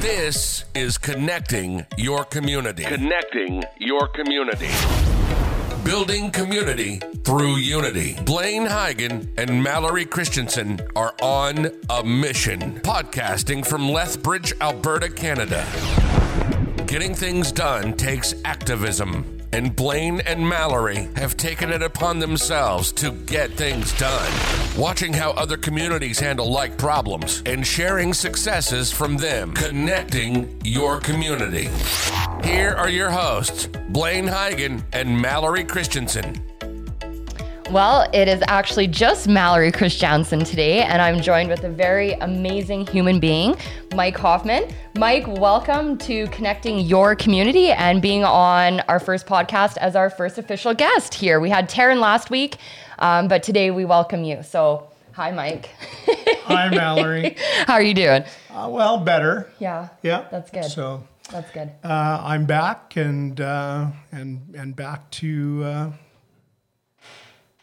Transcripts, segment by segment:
This is Connecting Your Community. Connecting Your Community. Building community through unity. Blaine Hyggen and Mallory Christensen are on a mission, podcasting from Lethbridge, Alberta, Canada. Getting things done takes activism and Blaine and Mallory have taken it upon themselves to get things done. Watching how other communities handle like problems and sharing successes from them, connecting your community. Here are your hosts, Blaine Hyggen and Mallory Christensen. Well, it is actually just Mallory Christensen today, and I'm joined with a very amazing human being, Mike Hoffman. Mike, welcome to connecting your community and being on our first podcast as our first official guest here. We had Taryn last week, um, but today we welcome you. So, hi, Mike. Hi, Mallory. How are you doing? Uh, well, better. Yeah. Yeah. That's good. So That's good. uh, I'm back and uh, and and back to uh,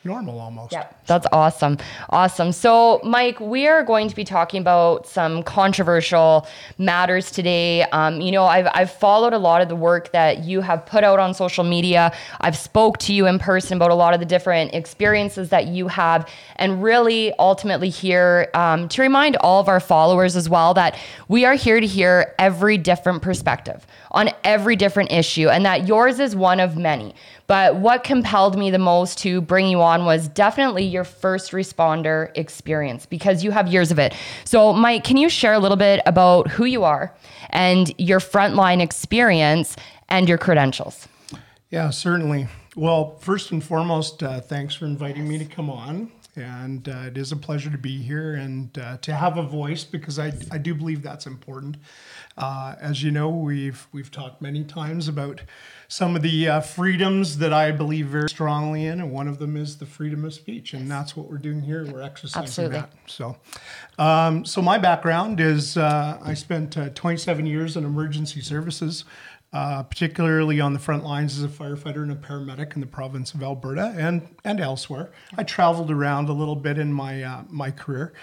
normal almost. Yeah, that's awesome. Awesome. So, Mike, we are going to be talking about some controversial matters today. Um, you know, I've, I've followed a lot of the work that you have put out on social media. I've spoke to you in person about a lot of the different experiences that you have, and really ultimately here um, to remind all of our followers as well that we are here to hear every different perspective on every different issue, and that yours is one of many. But what compelled me the most to bring you on was definitely your first responder experience because you have years of it. So, Mike, can you share a little bit about who you are and your frontline experience and your credentials? Yeah, certainly. Well, first and foremost, uh, thanks for inviting me to come on. And uh, it is a pleasure to be here and uh, to have a voice because I, I do believe that's important. Uh, as you know, we've we've talked many times about some of the uh, freedoms that I believe very strongly in, and one of them is the freedom of speech, and that's what we're doing here. We're exercising Absolutely. that. So, um, so my background is uh, I spent uh, 27 years in emergency services, uh, particularly on the front lines as a firefighter and a paramedic in the province of Alberta and and elsewhere. I traveled around a little bit in my uh, my career.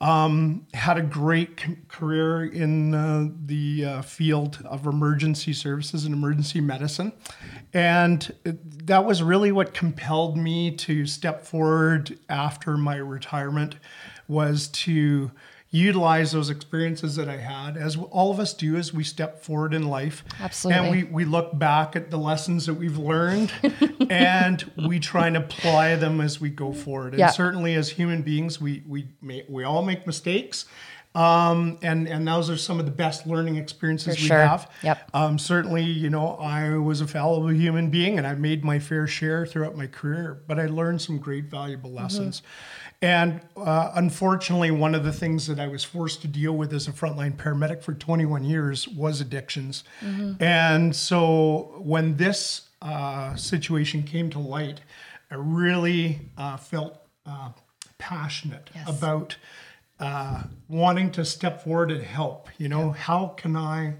Um, had a great career in uh, the uh, field of emergency services and emergency medicine. And it- that was really what compelled me to step forward after my retirement was to utilize those experiences that I had, as all of us do as we step forward in life. Absolutely. And we, we look back at the lessons that we've learned and we try and apply them as we go forward. And certainly as human beings, we, we, may, we all make mistakes. Um, and, and those are some of the best learning experiences For we sure. have. Yep. Um, certainly, you know, I was a fallible human being and I made my fair share throughout my career, but I learned some great, valuable Mm-hmm. And uh, unfortunately, one of the things that I was forced to deal with as a frontline paramedic for 21 years was addictions. Mm-hmm. And so when this uh, situation came to light, I really uh, felt uh, passionate Yes. about uh, wanting to step forward and help. You know, how can I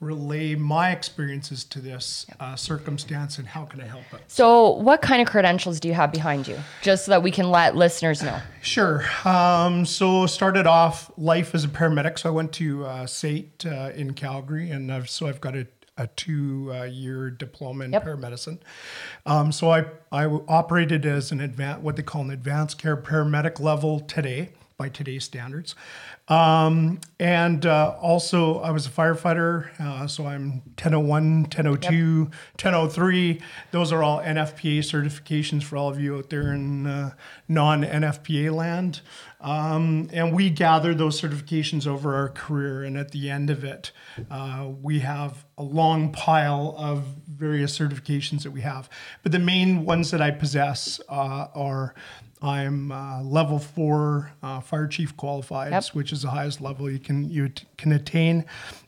relay my experiences to this uh, circumstance and how can I help it? So, what kind of credentials do you have behind you? Just so that we can let listeners know. Sure. Um, so started off life as a paramedic. So I went to uh, SAIT uh, in Calgary, and I've, so I've got a, a two-year diploma in Yep. paramedicine. Um, so I I operated as an advanced, what they call an advanced care paramedic level today by today's standards. Um, and uh, also, I was a firefighter, uh, so I'm 1001, 1002, 1003. Those are all NFPA certifications for all of you out there in uh, non NFPA land. Um, and we gather those certifications over our career, and at the end of it, uh, we have a long pile of various certifications that we have. But the main ones that I possess uh, are I'm uh, level four uh, fire chief qualified, Yep. which is the highest level you can you t- can attain,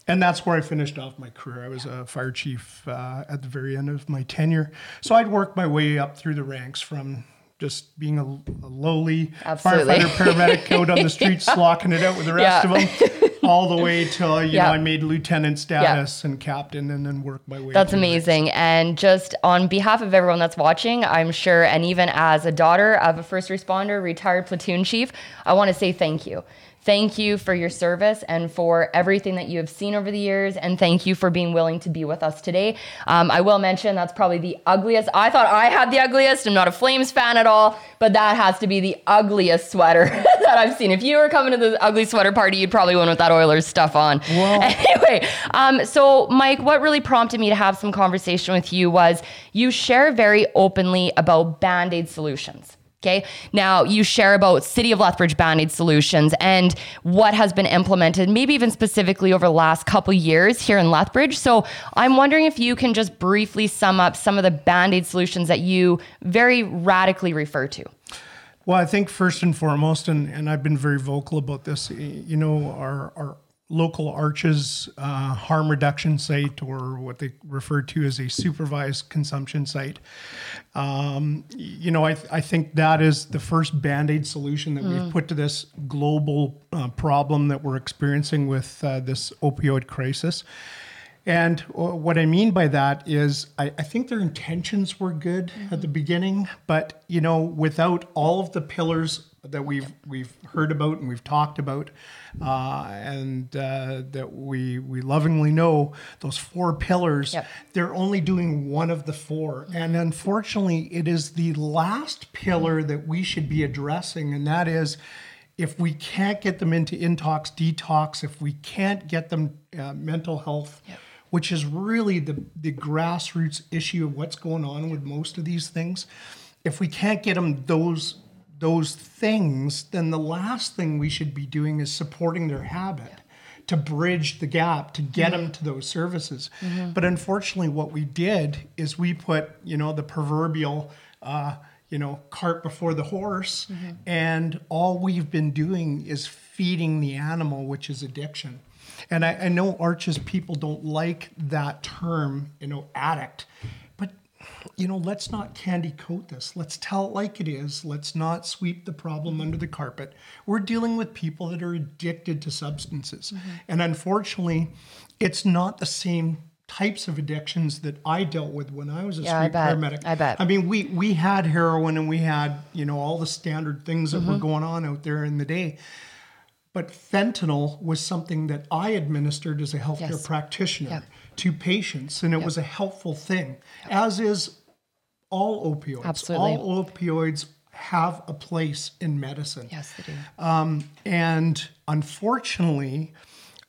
and that's where I finished off my career. I was a fire chief uh, at the very end of my tenure, so I'd worked my way up through the ranks from just being a, a lowly Absolutely. firefighter paramedic out on the streets slocking it out with the rest Yeah. of them, all the way till you Yeah. know I made lieutenant status and captain, and then worked my way. That's through the ranks. amazing. And just on behalf of everyone that's watching, I'm sure, and even as a daughter of a first responder, retired platoon chief, I want to say thank you. Thank you for your service and for everything that you have seen over the years. And thank you for being willing to be with us today. Um, I will mention that's probably the ugliest. I thought I had the ugliest. I'm not a Flames fan at all, but that has to be the ugliest sweater that I've seen. If you were coming to the ugly sweater party, you'd probably win with that Oilers stuff on. Whoa. Anyway, um, so Mike, what really prompted me to have some conversation with you was you share very openly about band aid solutions. Okay. Now you share about City of Lethbridge Band Aid Solutions and what has been implemented, maybe even specifically over the last couple years here in Lethbridge. So I'm wondering if you can just briefly sum up some of the Band Aid solutions that you very radically refer to. Well, I think first and foremost, and, and I've been very vocal about this, you know, our, our local arches uh, harm reduction site or what they refer to as a supervised consumption site um, you know I, th- I think that is the first band-aid solution that mm. we've put to this global uh, problem that we're experiencing with uh, this opioid crisis and what I mean by that is, I, I think their intentions were good mm-hmm. at the beginning, but you know, without all of the pillars that we've we've heard about and we've talked about, uh, and uh, that we we lovingly know those four pillars. Yep. They're only doing one of the four, and unfortunately, it is the last pillar that we should be addressing, and that is. If we can't get them into intox detox, if we can't get them uh, mental health, yep which is really the, the grassroots issue of what's going on with most of these things. If we can't get them those those things, then the last thing we should be doing is supporting their habit to bridge the gap to get mm-hmm. them to those services. Mm-hmm. But unfortunately, what we did is we put, you know, the proverbial, uh, you know, cart before the horse, mm-hmm. and all we've been doing is feeding the animal, which is addiction. And I, I know Arches people don't like that term, you know, addict you know, let's not candy coat this. Let's tell it like it is. Let's not sweep the problem under the carpet. We're dealing with people that are addicted to substances. Mm-hmm. And unfortunately, it's not the same types of addictions that I dealt with when I was a yeah, street I paramedic. I bet. I mean, we we had heroin and we had, you know, all the standard things that mm-hmm. were going on out there in the day. But fentanyl was something that I administered as a healthcare yes. practitioner yep. To patients, and it yep. was a helpful thing, yep. as is all opioids. Absolutely. All opioids have a place in medicine. Yes, they do. Um, and unfortunately,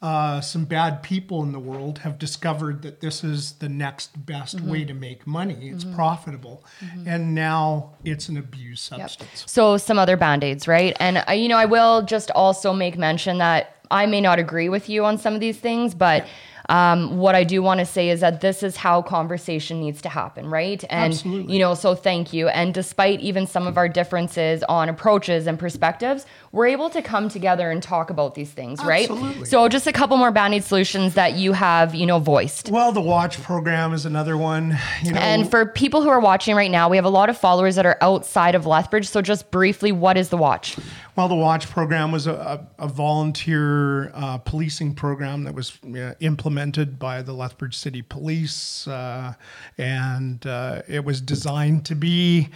uh, some bad people in the world have discovered that this is the next best mm-hmm. way to make money. It's mm-hmm. profitable. Mm-hmm. And now it's an abuse substance. Yep. So, some other band aids, right? And, uh, you know, I will just also make mention that I may not agree with you on some of these things, but. Yeah um, what I do want to say is that this is how conversation needs to happen, right? And Absolutely. you know, so thank you. And despite even some of our differences on approaches and perspectives, we're able to come together and talk about these things, right? Absolutely. So just a couple more band-aid solutions that you have, you know, voiced. Well, the watch program is another one. You know, and for people who are watching right now, we have a lot of followers that are outside of Lethbridge. So just briefly, what is the watch? Well, the watch program was a, a, a volunteer uh, policing program that was uh, implemented by the Lethbridge City Police, uh, and uh, it was designed to be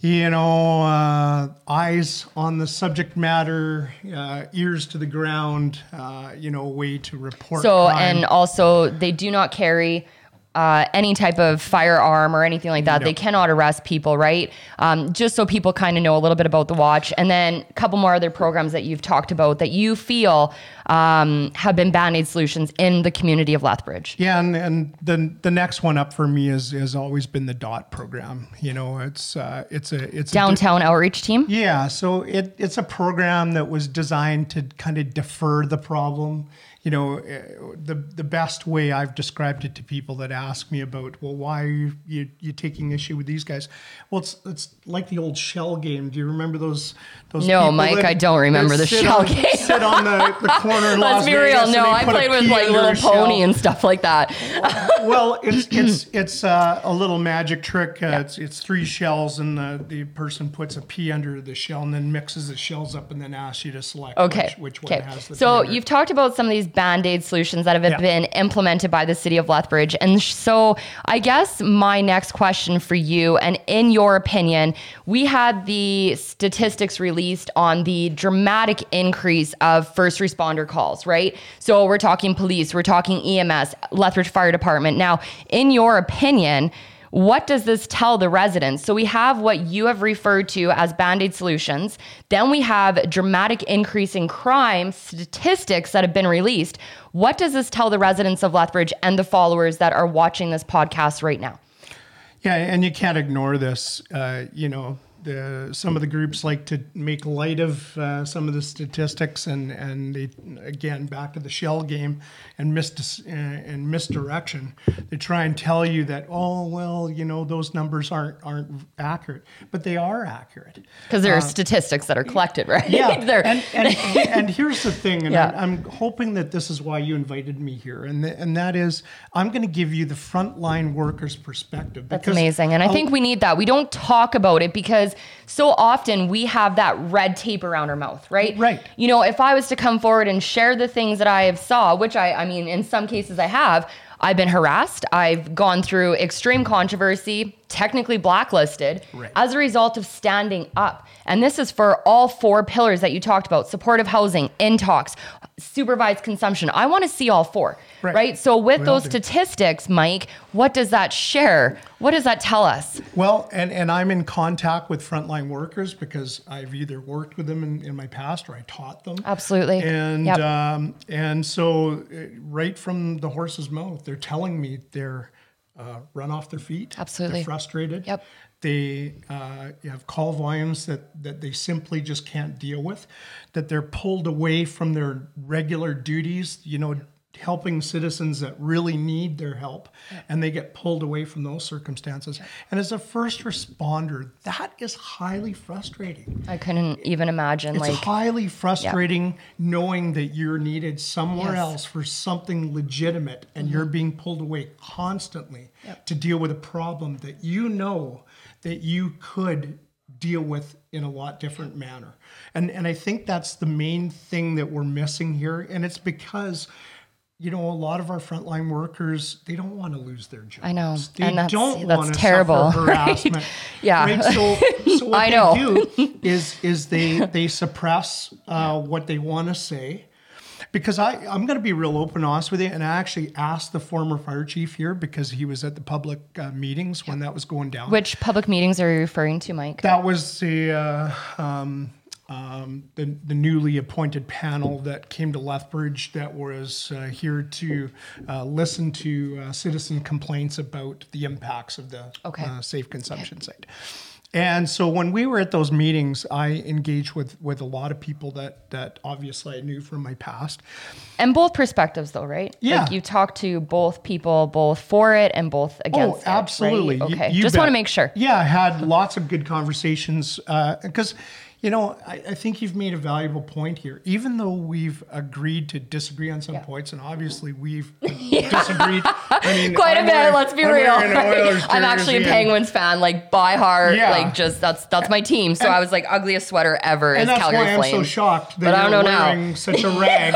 you know, uh, eyes on the subject matter, uh, ears to the ground, uh, you know, a way to report. So, crime. and also they do not carry uh, any type of firearm or anything like that. No. They cannot arrest people, right? Um, just so people kind of know a little bit about the watch. And then a couple more other programs that you've talked about that you feel um, have been band aid solutions in the community of Lethbridge. Yeah, and, and the the next one up for me is has always been the DOT program. You know, it's uh, it's a it's downtown a outreach team. Yeah, so it it's a program that was designed to kind of defer the problem you know, eh, the the best way I've described it to people that ask me about, well, why are you, you, you taking issue with these guys? Well, it's it's like the old shell game. Do you remember those those? No, Mike, I don't remember the shell on, game. sit on the, the corner corner in Let's Las be Vegas real. No, I played with like Little. Pony and stuff like that. well, it's it's it's uh, a little magic trick. Uh, It's it's three shells, and the, the person puts a pea under the shell, and then mixes the shells up, and then asks you to select Okay. which, which one okay. has the. So under you've talked about some of these band-aid solutions that have Yeah. been implemented by the city of Lethbridge. And so I guess my next question for you, and in your opinion, we had the statistics released on the dramatic increase of first responder calls, right? So we're talking police, we're talking EMS, Lethbridge Fire Department. Now, in your opinion, what does this tell the residents? So we have what you have referred to as band-aid solutions. Then we have dramatic increase in crime statistics that have been released. What does this tell the residents of Lethbridge and the followers that are watching this podcast right now? Yeah, and you can't ignore this. Uh, you know, the, some of the groups like to make light of uh, some of the statistics, and and they again back to the shell game and mis uh, and misdirection. They try and tell you that oh well, you know those numbers aren't aren't accurate, but they are accurate. Because there are statistics that are collected, right? Uh, Yeah, and, and and here's the thing, and Yeah. I'm, I'm hoping that this is why you invited me here, and th- and that is I'm going to give you the frontline workers' perspective. That's amazing. And I think we need that. We don't talk about it because so often we have that red tape around our mouth, right? Right. You know, if I was to come forward and share the things that I have saw, which I, I mean, in some cases I have, I've been harassed. I've gone through extreme controversy, technically blacklisted Right. as a result of standing up. And this is for all four pillars that you talked about supportive housing, in talks, supervised consumption. I want to see all four, Right. right? So, with We those statistics, Mike, what does that share? What does that tell us? Well, and, and I'm in contact with frontline workers because I've either worked with them in, in my past or I taught them. Absolutely. And Yep. um, and so uh, right from the horse's mouth, they're telling me they're uh, run off their feet. Absolutely. They're frustrated. Yep. They uh, have call volumes that, that they simply just can't deal with, that they're pulled away from their regular duties, you know, helping citizens that really need their help, and they get pulled away from those circumstances. And as a first responder, that is highly frustrating. I couldn't even imagine. It's like, highly frustrating knowing that you're needed somewhere Yes. else for something legitimate and mm-hmm. you're being pulled away constantly to deal with a problem that you know that you could deal with in a lot different manner. And and I think that's the main thing that we're missing here and it's because you know, a lot of our frontline workers, they don't want to lose their jobs. I know. They And that's- don't that's want to terrible, suffer right? harassment. Yeah. Right? So, so what I they know. do is is they they suppress uh, what they want to say because I I'm going to be real open and honest with you and I actually asked the former fire chief here because he was at the public uh, meetings when that was going down. which public meetings are you referring to, Mike? that was the uh, um, um, the, the newly appointed panel that came to Lethbridge that was uh, here to uh, listen to uh, citizen complaints about the impacts of the Okay. uh, safe consumption site. And so when we were at those meetings, I engaged with with a lot of people that that obviously I knew from my past. and both perspectives, though, right? Yeah. Like you talked to both people, both for it and both against oh, it. right? absolutely. You- Okay. you Just bet. want to make sure. Yeah, I had lots of good conversations because, you know, I, I think you've made a valuable point here. Even though we've agreed to disagree on some points, and obviously we've disagreed. I mean, Quite a I'm bit. let's be I'm real. I'm actually a Penguins fan, like by heart. Yeah. Like just that's that's my team. So I was like ugliest sweater ever And is that's Calgary why I'm Flames. so shocked that But I you're don't know now. wearing such a rag.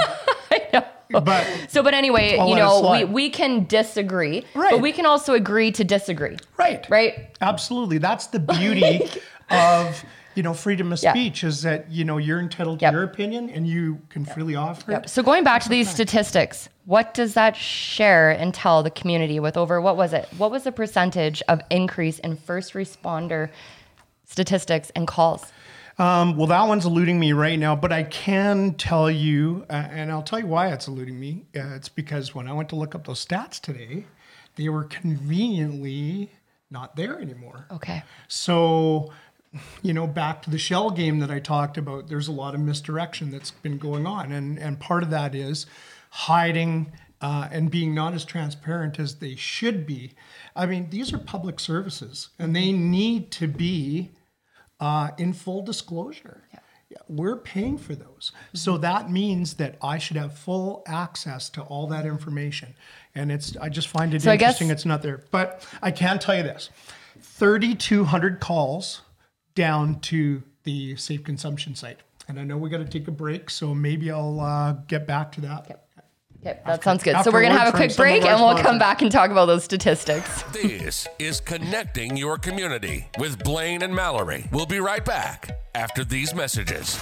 But So, but anyway, I'll you know, we, we can disagree, Right. but we can also agree to disagree. Right. Right. Absolutely. That's the beauty of, you know, freedom of Yeah. speech is that, you know, you're entitled to your opinion and you can freely offer it. So going back to these statistics, what does that share and tell the community with over what was it? What was the percentage of increase in first responder statistics and calls? Um, well, that one's eluding me right now, but I can tell you, uh, and I'll tell you why it's eluding me. Uh, it's because when I went to look up those stats today, they were conveniently not there anymore. Okay. So, you know, back to the shell game that I talked about, there's a lot of misdirection that's been going on. And, and part of that is hiding uh, and being not as transparent as they should be. I mean, these are public services and they need to be uh, in full disclosure. Yeah. Yeah, we're paying for those. So that means that I should have full access to all that information. And it's I just find it So I guess- interesting it's not there. But I can tell you this. 3200 calls down to the safe consumption site. And I know we got to take a break, so maybe I'll uh, get back to that. Okay, that sounds good. So we're going to have a quick break and we'll come back and talk about those statistics. This is Connecting Your Community with Blaine and Mallory. We'll be right back after these messages.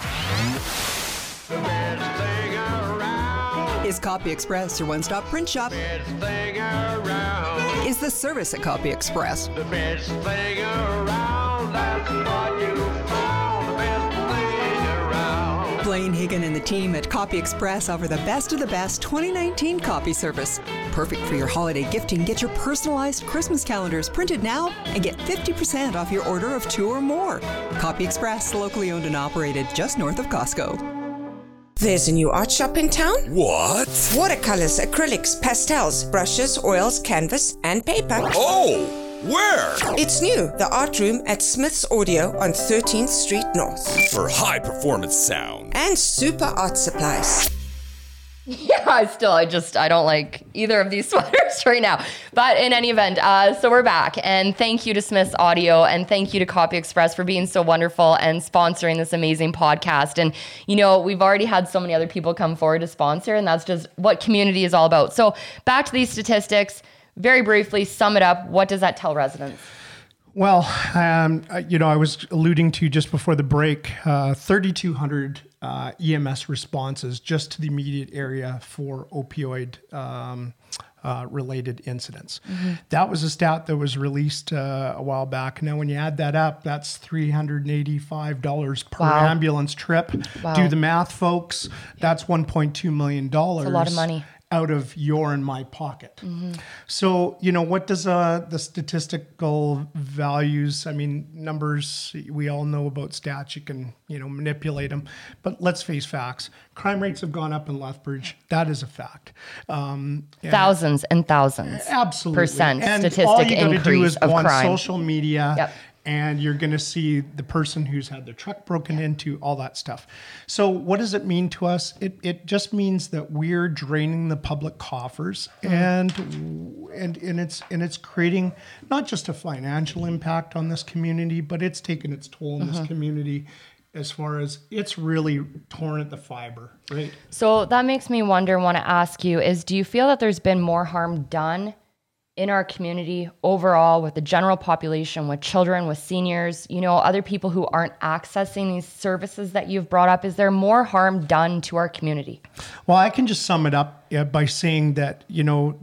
The best thing around. Is Copy Express your one stop print shop? Best thing around. Is the service at Copy Express? The best thing around. That's what you found. The best thing around. Blaine Hyggen and the team at Copy Express offer the best of the best 2019 copy service. Perfect for your holiday gifting. Get your personalized Christmas calendars printed now and get 50% off your order of two or more. Copy Express, locally owned and operated just north of Costco. There's a new art shop in town. What? Watercolors, acrylics, pastels, brushes, oils, canvas, and paper. Oh, where? It's new, the art room at Smith's Audio on 13th Street North. for high performance sound. And super art supplies. Yeah, I still, I just, I don't like either of these sweaters right now. But in any event, uh, so we're back. And thank you to Smith's Audio and thank you to Copy Express for being so wonderful and sponsoring this amazing podcast. And, you know, we've already had so many other people come forward to sponsor, and that's just what community is all about. So back to these statistics. Very briefly, sum it up. What does that tell residents? Well, um, you know, I was alluding to just before the break, uh, 3,200 uh, EMS responses just to the immediate area for opioid um, uh, related incidents. That was a stat that was released uh, a while back. Now, when you add that up, that's $385 per Wow. ambulance trip. Wow. Do the math, folks. That's $1.2 million. That's a lot of money. Out of your and my pocket. So, you know, what does uh, the statistical values, I mean, numbers, we all know about stats, you can, you know, manipulate them. But let's face facts crime rates have gone up in Lethbridge. That is a fact. Um, and- Thousands and thousands. Absolutely. Percent and statistic all you gotta do increase is of go on crime. social media Yep. And you're going to see the person who's had their truck broken into, all that stuff. So what does it mean to us? It, it just means that we're draining the public coffers Mm-hmm. and and and it's and it's creating not just a financial impact on this community, but it's taken its toll in Mm-hmm. this community as far as it's really torn at the fiber, right? So that makes me wonder want to ask you is do you feel that there's been more harm done in our community overall with the general population, with children, with seniors, you know, other people who aren't accessing these services that you've brought up? Is there more harm done to our community? Well, I can just sum it up by saying that you know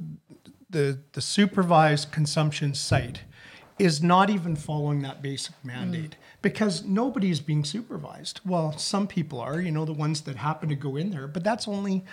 the the supervised consumption site is not even following that basic mandate because nobody's being supervised. Well, some people are, you know, the ones that happen to go in there, but that's only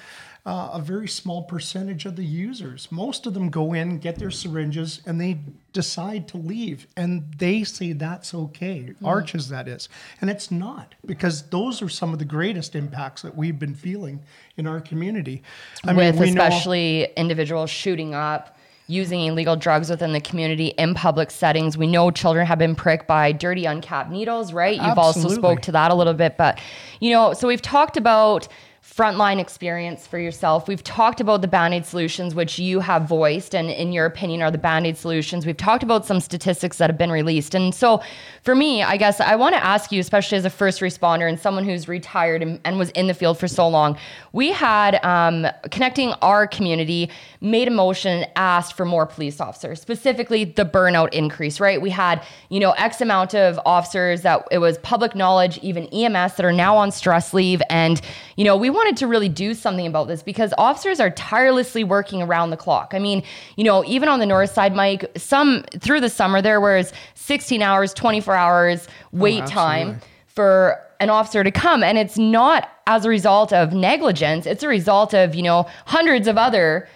uh, a very small percentage of the users. Most of them go in, get their syringes, and they decide to leave, and they say that's okay. Arches, that is, and it's not because those are some of the greatest impacts that we've been feeling in our community. I with know- especially individuals shooting up using illegal drugs within the community in public settings. We know children have been pricked by dirty uncapped needles right? You've also spoke to that a little bit but you know so we've talked about frontline experience for yourself. We've talked about the band-aid solutions which you have voiced and in your opinion are the band-aid solutions. We've talked about some statistics that have been released. And so for me i guess i want to ask you especially as a first responder and someone who's retired and, and was in the field for so long we had um, connecting our community made a motion asked for more police officers specifically the burnout increase right? We had you know x amount of officers that it was public knowledge even ems that are now on stress leave. And you know we wanted to really do something about this because officers are tirelessly working around the clock. I mean you know even on the north side mike some through the summer there was 16 hours 24 hours wait oh, time for an officer to come and it's not as a result of negligence. It's a result of you know hundreds of other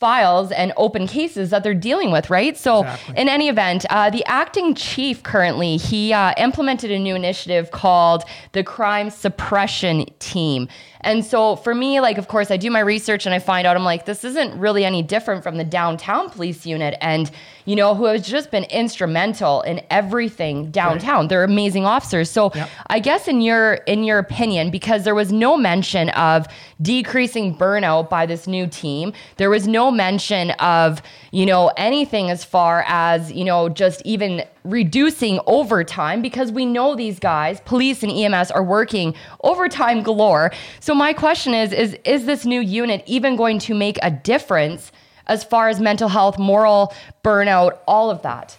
files and open cases that they're dealing with, right? So, Exactly. in any event, uh, the acting chief currently he uh, implemented a new initiative called the Crime Suppression Team. And so, for me, like, of course, I do my research and I find out I'm like, this isn't really any different from the downtown police unit, and you know, who has just been instrumental in everything downtown. They're amazing officers. So, Yep. I guess in your in your opinion, because there was no mention of decreasing burnout by this new team, there was no mention of you know anything as far as you know just even reducing overtime because we know these guys, police and EMS, are working overtime galore. So my question is is is this new unit even going to make a difference as far as mental health, moral burnout, all of that?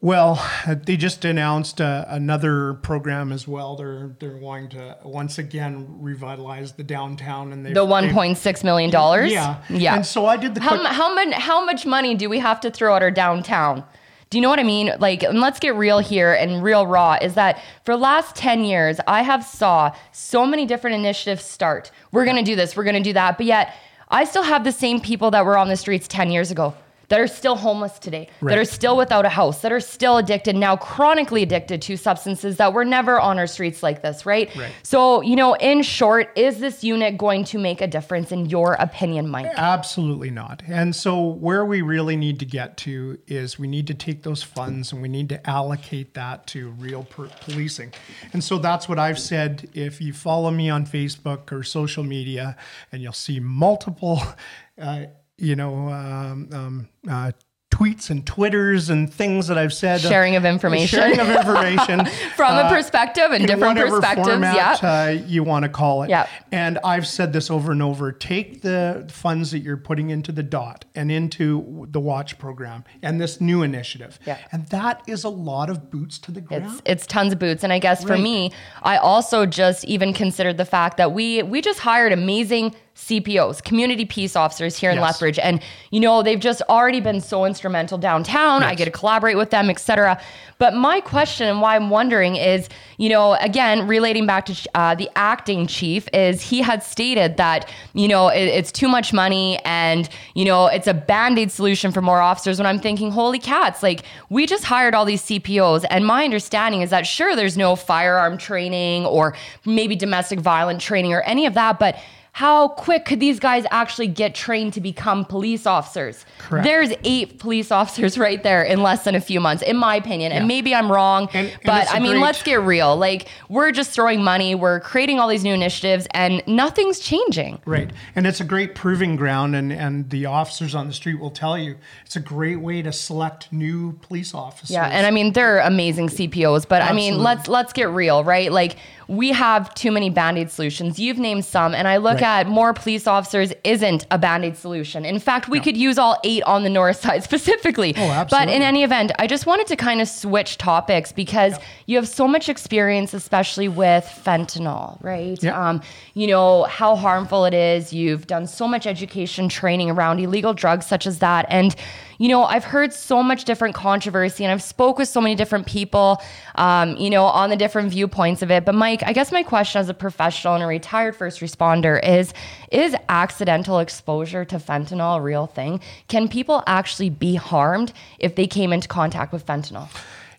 Well, they just announced uh, another program as well. They're they're wanting to once again revitalize the downtown and they The one point six million dollars. Yeah. yeah. And so I did the how quick- how much how much money do we have to throw at our downtown? Do you know what I mean? Like, and let's get real here and real raw. Is that for the last ten years, I have saw so many different initiatives start. We're gonna do this. We're gonna do that. But yet, I still have the same people that were on the streets ten years ago that are still homeless today, that are still without a house, that are still addicted, now chronically addicted to substances that were never on our streets like this, right? Right. So, you know, in short, is this unit going to make a difference in your opinion, Mike? Absolutely not. And so, where we really need to get to is we need to take those funds and we need to allocate that to real per- policing. And so, that's what I've said. If you follow me on Facebook or social media, and you'll see multiple, uh, you know, um, um, uh, tweets and twitters and things that I've said. Sharing of information. Sharing of information. From a uh, perspective and different perspectives, format, yeah. uh, you want to call it. Yep. And I've said this over and over. Take the funds that you're putting into the DOT and into the Watch program and this new initiative. Yeah. And that is a lot of boots to the ground. It's it's tons of boots, and I guess for me, I also just even considered the fact that we we just hired amazing CPOs, community peace officers here in Yes. Lethbridge, and you know they've just already been so instrumental downtown. I get to collaborate with them, etc. But my question and why I'm wondering is, you know, again relating back to uh, the acting chief, is he had stated that you know it, it's too much money and you know it's a band aid solution for more officers. When I'm thinking, holy cats, like we just hired all these CPOs, and my understanding is that sure, there's no firearm training or maybe domestic violent training or any of that, but how quick could these guys actually get trained to become police officers? Correct. There's eight police officers right there in less than a few months, in my opinion. And maybe I'm wrong, And- and but I mean, great- let's get real. Like, we're just throwing money, we're creating all these new initiatives, and nothing's changing. Right. And it's a great proving ground, and, and the officers on the street will tell you it's a great way to select new police officers. Yeah, and I mean they're amazing CPOs, but I mean let's let's get real, right? Like we have too many band-aid solutions. You've named some, and I look Right. at more police officers isn't a band-aid solution. In fact, we could use all eight on the north side specifically. Oh, But in any event, I just wanted to kind of switch topics because you have so much experience, especially with fentanyl, right? Yeah. Um, you know how harmful it is. You've done so much education training around illegal drugs such as that, and you know I've heard so much different controversy, and I've spoke with so many different people, um, you know, on the different viewpoints of it. But Mike, I guess my question as a professional and a retired first responder is: Is accidental exposure to fentanyl a real thing? Can people actually be harmed if they came into contact with fentanyl?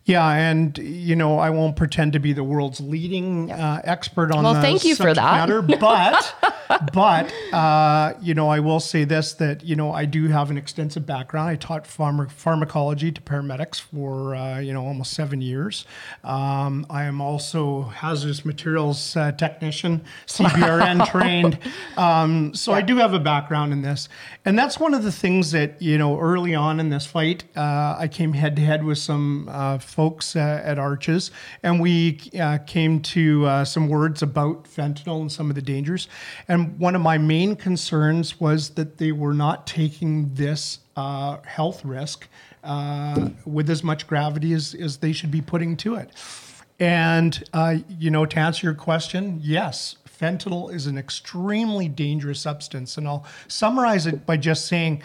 Yeah, and you know, I won't pretend to be the world's leading uh, expert on Well, the thank you for that. matter, but but uh, you know, I will say this that you know I do have an extensive background. I taught pharma- pharmacology to paramedics for uh, you know almost seven years. Um, I am also hazardous materials uh, technician, CBRN trained. Um, so I do have a background in this, and that's one of the things that you know early on in this fight, uh, I came head to head with some uh, folks uh, at Arches, and we uh, came to uh, some words about fentanyl and some of the dangers. And one of my main concerns was that they were not taking this health risk with as much gravity as, as they should be putting to it. And, uh, you know, to answer your question, yes, fentanyl is an extremely dangerous substance. And I'll summarize it by just saying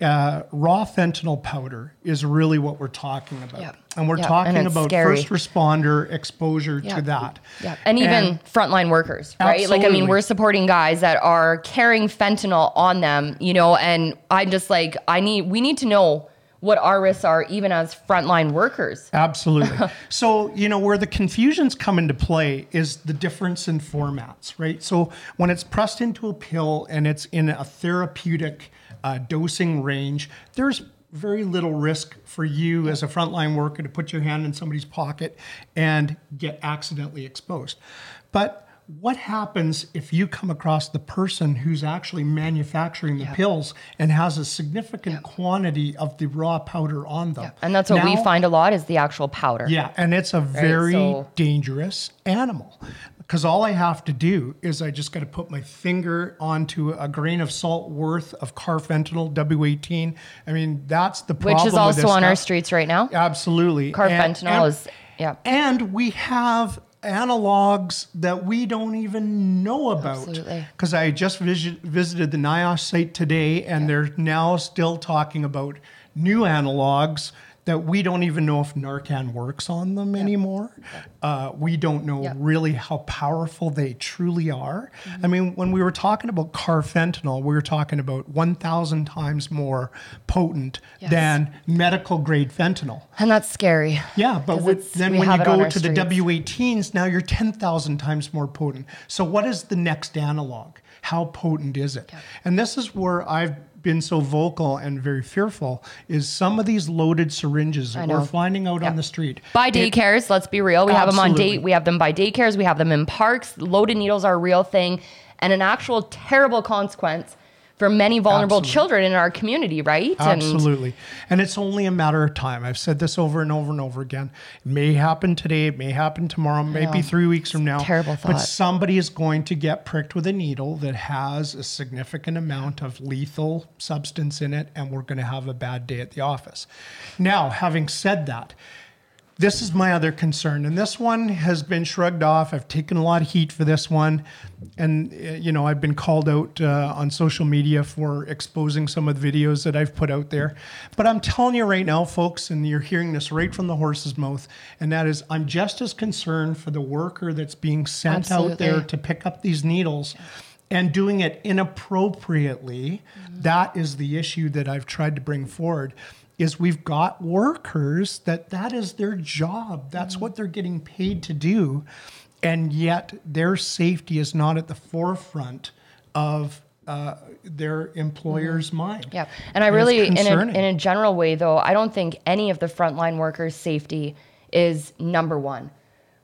uh, raw fentanyl powder is really what we're talking about. Yep. And we're Yep, talking and about scary. first responder exposure Yeah. to that. Yeah. And even frontline workers, right? Like, I mean, we're supporting guys that are carrying fentanyl on them, you know, and I'm just like, I need, we need to know what our risks are, even as frontline workers. Absolutely. so, you know, where the confusions come into play is the difference in formats, right? So, when it's pressed into a pill and it's in a therapeutic uh, dosing range, there's very little risk for you as a frontline worker to put your hand in somebody's pocket and get accidentally exposed. But what happens if you come across the person who's actually manufacturing the pills and has a significant quantity of the raw powder on them? And that's what we find a lot is the actual powder. yeah, and it's a very so- dangerous animal because all I have to do is I just got to put my finger onto a grain of salt worth of carfentanil W18. I mean, that's the problem. Which is also on our streets right now. Absolutely. And- Carfentanil and- is, yeah. and we have analogs that we don't even know about. Absolutely. Because I just visit, visited the NIOSH site today, and they're now still talking about new analogs that we don't even know if Narcan works on them anymore. Uh, we don't know Yeah. really how powerful they truly are. I mean, when we were talking about carfentanil, we were talking about 1,000 times more potent Yes. than medical grade fentanyl. And that's scary. Yeah, but with, then when you go to the streets. W18s, now you're 10,000 times more potent. So, what is the next analog? How potent is it? And this is where I've been so vocal and very fearful is some of these loaded syringes that we're finding out Yeah. on the street. By It- daycares, let's be real. We have them on date. We have them by daycares. We have them in parks. Loaded needles are a real thing and an actual terrible consequence for many vulnerable Absolutely. children in our community, right? Absolutely. And it's only a matter of time. I've said this over and over and over again. It may happen today, it may happen tomorrow, maybe three weeks from now. Terrible thought. But somebody is going to get pricked with a needle that has a significant amount of lethal substance in it, and we're going to have a bad day at the office. Now, having said that, this is my other concern, and this one has been shrugged off. I've taken a lot of heat for this one, and uh, you know I've been called out uh, on social media for exposing some of the videos that I've put out there. But I'm telling you right now, folks, and you're hearing this right from the horse's mouth, and that is I'm just as concerned for the worker that's being sent out there to pick up these needles. And doing it inappropriately, that is the issue that I've tried to bring forward is we've got workers that that is their job. That's what they're getting paid to do. And yet their safety is not at the forefront of uh, their employer's mind. Yeah. And I it's really, in a, in a general way, though, I don't think any of the frontline workers' safety is number one.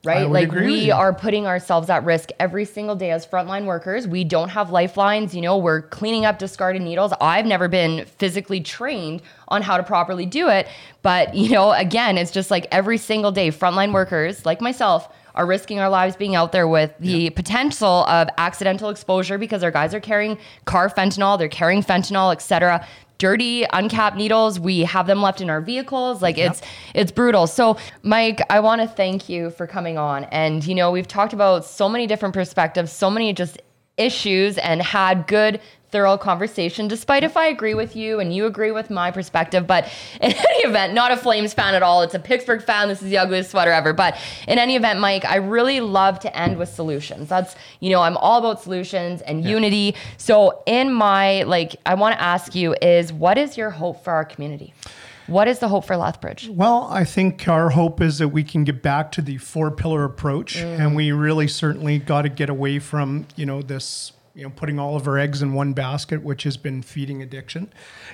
Right? Like we are putting ourselves at risk every single day as frontline workers. We don't have lifelines. You know, we're cleaning up discarded needles. I've never been physically trained on how to properly do it. But, you know, again, it's just like every single day, frontline workers like myself are risking our lives being out there with the potential of accidental exposure because our guys are carrying carfentanil, they're carrying fentanyl, et cetera. Dirty, uncapped needles. We have them left in our vehicles. Like it's it's brutal. So, Mike, I want to thank you for coming on. And you know, we've talked about so many different perspectives, so many just issues, and had good thorough conversation, despite if I agree with you and you agree with my perspective. But in any event, not a Flames fan at all. It's a Pittsburgh fan. This is the ugliest sweater ever. But in any event, Mike, I really love to end with solutions. That's, you know, I'm all about solutions and unity. So in my, like, I want to ask you is what is your hope for our community? What is the hope for Lethbridge? Well, I think our hope is that we can get back to the four pillar approach, Mm. and we really certainly got to get away from you know this you know putting all of our eggs in one basket, which has been feeding addiction,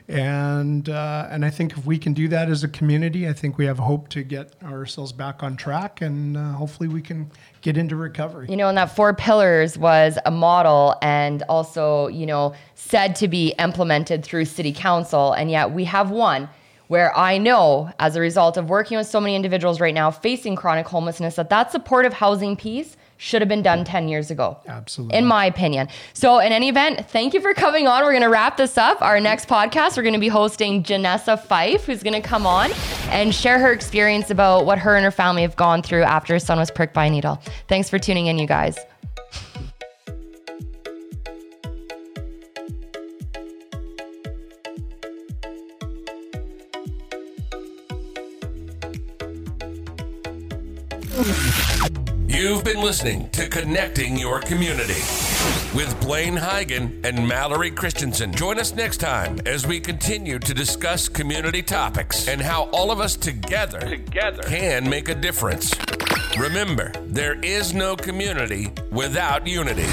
and uh, and I think if we can do that as a community, I think we have hope to get ourselves back on track, and uh, hopefully we can get into recovery. You know, and that four pillars was a model and also, you know, said to be implemented through city council. And yet we have one where I know, as a result of working with so many individuals right now facing chronic homelessness, that that supportive housing piece should have been done 10 years ago. Absolutely. In my opinion. So, in any event, thank you for coming on. We're going to wrap this up. Our next podcast, we're going to be hosting Janessa Fife, who's going to come on and share her experience about what her and her family have gone through after her son was pricked by a needle. Thanks for tuning in, you guys. You've been listening to Connecting Your Community with Blaine Hyggen and Mallory Christensen. Join us next time as we continue to discuss community topics and how all of us together, together can make a difference. Remember, there is no community without unity.